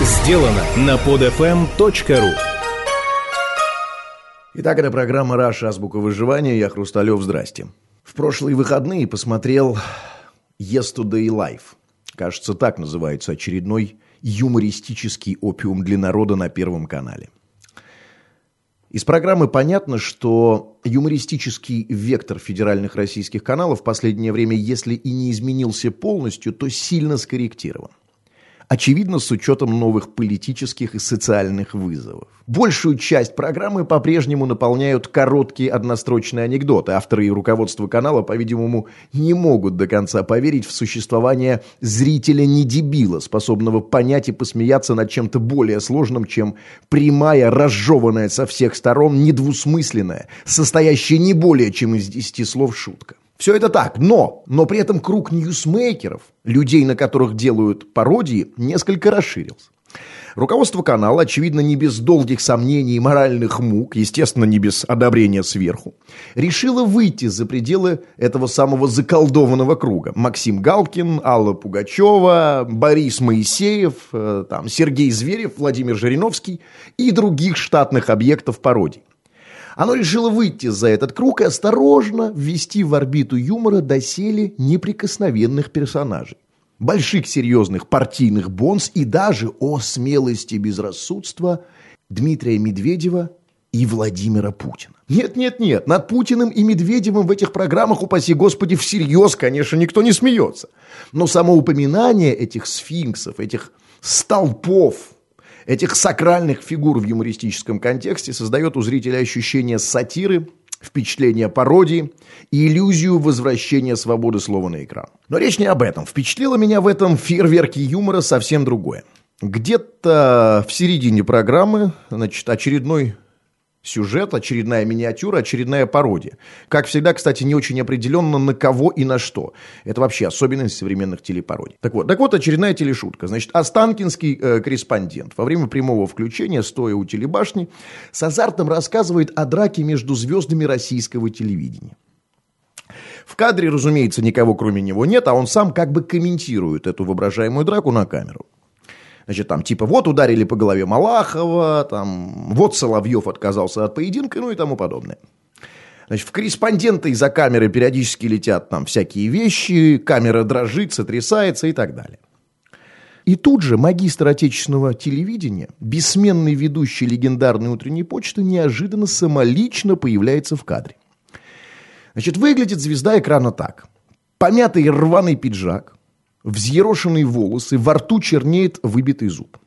сделано на podfm.ru Итак, это программа «Раша. Азбука выживания». Я Хрусталев. Здрасте. В прошлые выходные посмотрел «Yesterday Life». Кажется, так называется очередной юмористический опиум для народа на Первом канале. Из программы понятно, что юмористический вектор федеральных российских каналов в последнее время, если и не изменился полностью, то сильно скорректирован. Очевидно, с учетом новых политических и социальных вызовов. Большую часть программы по-прежнему наполняют короткие однострочные анекдоты. Авторы и руководство канала, по-видимому, не могут до конца поверить в существование зрителя-не-дебила, способного понять и посмеяться над чем-то более сложным, чем прямая, разжеванная со всех сторон, недвусмысленная, состоящая не более чем из десяти слов шутка. Все это так, но, но при этом круг ньюсмейкеров, людей, на которых делают пародии, несколько расширился. Руководство канала, очевидно, не без долгих сомнений и моральных мук, естественно, не без одобрения сверху, решило выйти за пределы этого самого заколдованного круга. Максим Галкин, Алла Пугачева, Борис Моисеев, э, там, Сергей Зверев, Владимир Жириновский и других штатных объектов пародий. Оно решило выйти за этот круг и осторожно ввести в орбиту юмора доселе неприкосновенных персонажей. Больших серьезных партийных бонс и даже о смелости безрассудства Дмитрия Медведева и Владимира Путина. Нет, нет, нет, над Путиным и Медведевым в этих программах, упаси Господи, всерьез, конечно, никто не смеется. Но само упоминание этих сфинксов, этих столпов этих сакральных фигур в юмористическом контексте создает у зрителя ощущение сатиры, впечатление пародии и иллюзию возвращения свободы слова на экран. Но речь не об этом. Впечатлило меня в этом фейерверке юмора совсем другое. Где-то в середине программы, значит, очередной Сюжет, очередная миниатюра, очередная пародия. Как всегда, кстати, не очень определенно на кого и на что. Это вообще особенность современных телепародий. Так вот, так вот очередная телешутка. Значит, Останкинский э, корреспондент во время прямого включения, стоя у телебашни, с азартом рассказывает о драке между звездами российского телевидения. В кадре, разумеется, никого кроме него нет, а он сам как бы комментирует эту воображаемую драку на камеру. Значит, там типа вот ударили по голове Малахова, там вот Соловьев отказался от поединка, ну и тому подобное. Значит, в корреспонденты из-за камеры периодически летят там всякие вещи, камера дрожит, сотрясается и так далее. И тут же магистр отечественного телевидения, бессменный ведущий легендарной утренней почты, неожиданно самолично появляется в кадре. Значит, выглядит звезда экрана так. Помятый рваный пиджак, взъерошенные волосы, во рту чернеет выбитый зуб.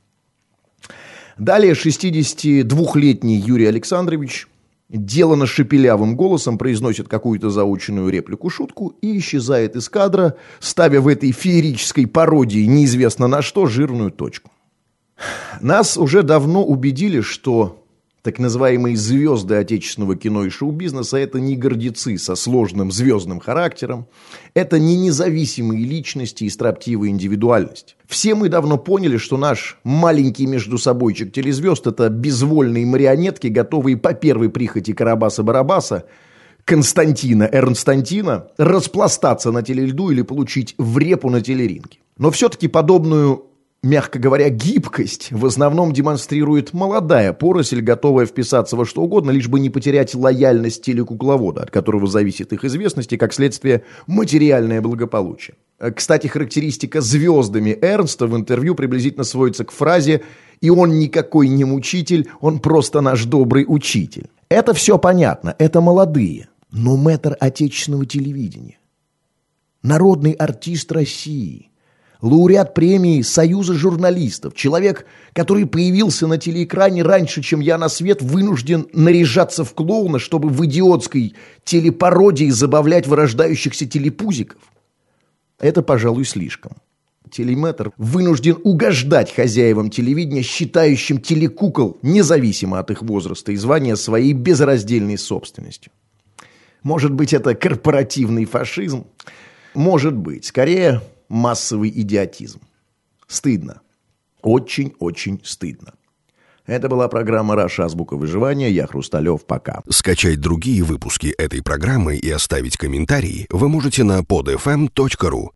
Далее 62-летний Юрий Александрович делано шепелявым голосом произносит какую-то заученную реплику-шутку и исчезает из кадра, ставя в этой феерической пародии неизвестно на что жирную точку. Нас уже давно убедили, что так называемые звезды отечественного кино и шоу-бизнеса – это не гордецы со сложным звездным характером, это не независимые личности и строптивая индивидуальность. Все мы давно поняли, что наш маленький между собойчик телезвезд – это безвольные марионетки, готовые по первой прихоти Карабаса-Барабаса Константина Эрнстантина распластаться на телельду или получить в репу на телеринге. Но все-таки подобную мягко говоря, гибкость в основном демонстрирует молодая поросль, готовая вписаться во что угодно, лишь бы не потерять лояльность телекукловода, от которого зависит их известность и, как следствие, материальное благополучие. Кстати, характеристика звездами Эрнста в интервью приблизительно сводится к фразе «И он никакой не мучитель, он просто наш добрый учитель». Это все понятно, это молодые, но мэтр отечественного телевидения. Народный артист России – лауреат премии Союза журналистов, человек, который появился на телеэкране раньше, чем я на свет, вынужден наряжаться в клоуна, чтобы в идиотской телепародии забавлять вырождающихся телепузиков. Это, пожалуй, слишком. Телеметр вынужден угождать хозяевам телевидения, считающим телекукол, независимо от их возраста и звания, своей безраздельной собственностью. Может быть, это корпоративный фашизм? Может быть. Скорее, массовый идиотизм. Стыдно. Очень-очень стыдно. Это была программа «Раша. Азбука выживания». Я Хрусталев. Пока. Скачать другие выпуски этой программы и оставить комментарии вы можете на podfm.ru.